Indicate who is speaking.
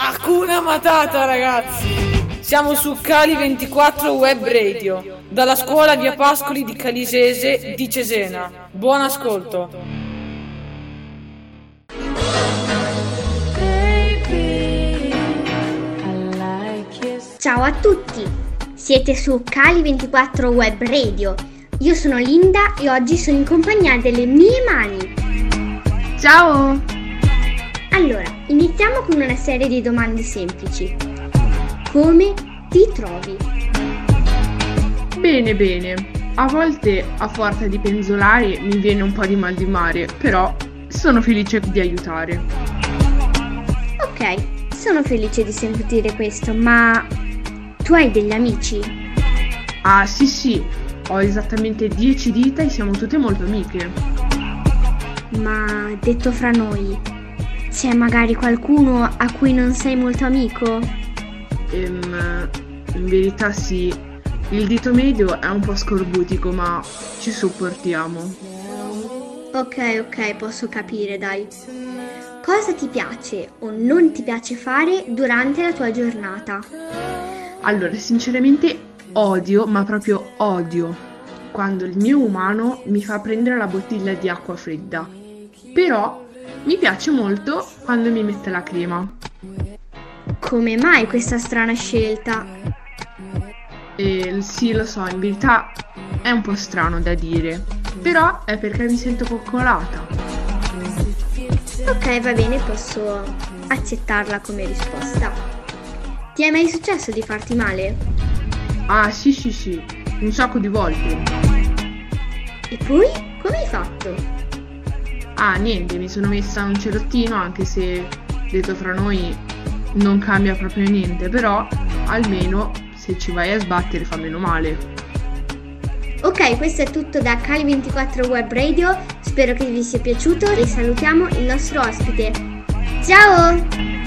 Speaker 1: Hakuna Matata ragazzi! Siamo su Cali24 Web Radio, dalla scuola Via Pascoli di Calisese di Cesena. Buon ascolto!
Speaker 2: Ciao a tutti! Siete su Cali24 Web Radio. Io sono Linda e oggi sono in compagnia delle mie mani.
Speaker 3: Ciao!
Speaker 2: Iniziamo con una serie di domande semplici. Come ti trovi?
Speaker 3: Bene, bene. A volte, a forza di penzolare, mi viene un po' di mal di mare, però sono felice di aiutare.
Speaker 2: Ok, sono felice di sentire questo, ma tu hai degli amici?
Speaker 3: Ah, sì, sì, ho esattamente 10 dita e siamo tutte molto amiche.
Speaker 2: Ma detto fra noi, c'è magari qualcuno a cui non sei molto amico?
Speaker 3: Ehm, in verità sì, il dito medio è un po' scorbutico, ma ci sopportiamo.
Speaker 2: Ok, ok, posso capire, dai. Cosa ti piace o non ti piace fare durante la tua giornata?
Speaker 3: Allora, sinceramente odio, ma proprio odio, quando il mio umano mi fa prendere la bottiglia di acqua fredda. Però mi piace molto quando mi mette la crema.
Speaker 2: Come mai questa strana scelta?
Speaker 3: E sì, lo so, in verità è un po' strano da dire, però è perché mi sento coccolata.
Speaker 2: Ok, va bene, posso accettarla come risposta. Ti è mai successo di farti male?
Speaker 3: Ah, sì, sì, sì, un sacco di volte.
Speaker 2: E poi? Come hai fatto?
Speaker 3: Ah, niente, mi sono messa un cerottino, anche se, detto fra noi, non cambia proprio niente, però almeno se ci vai a sbattere fa meno male.
Speaker 2: Ok, questo è tutto da Cali24 Web Radio. Spero che vi sia piaciuto e salutiamo il nostro ospite. Ciao!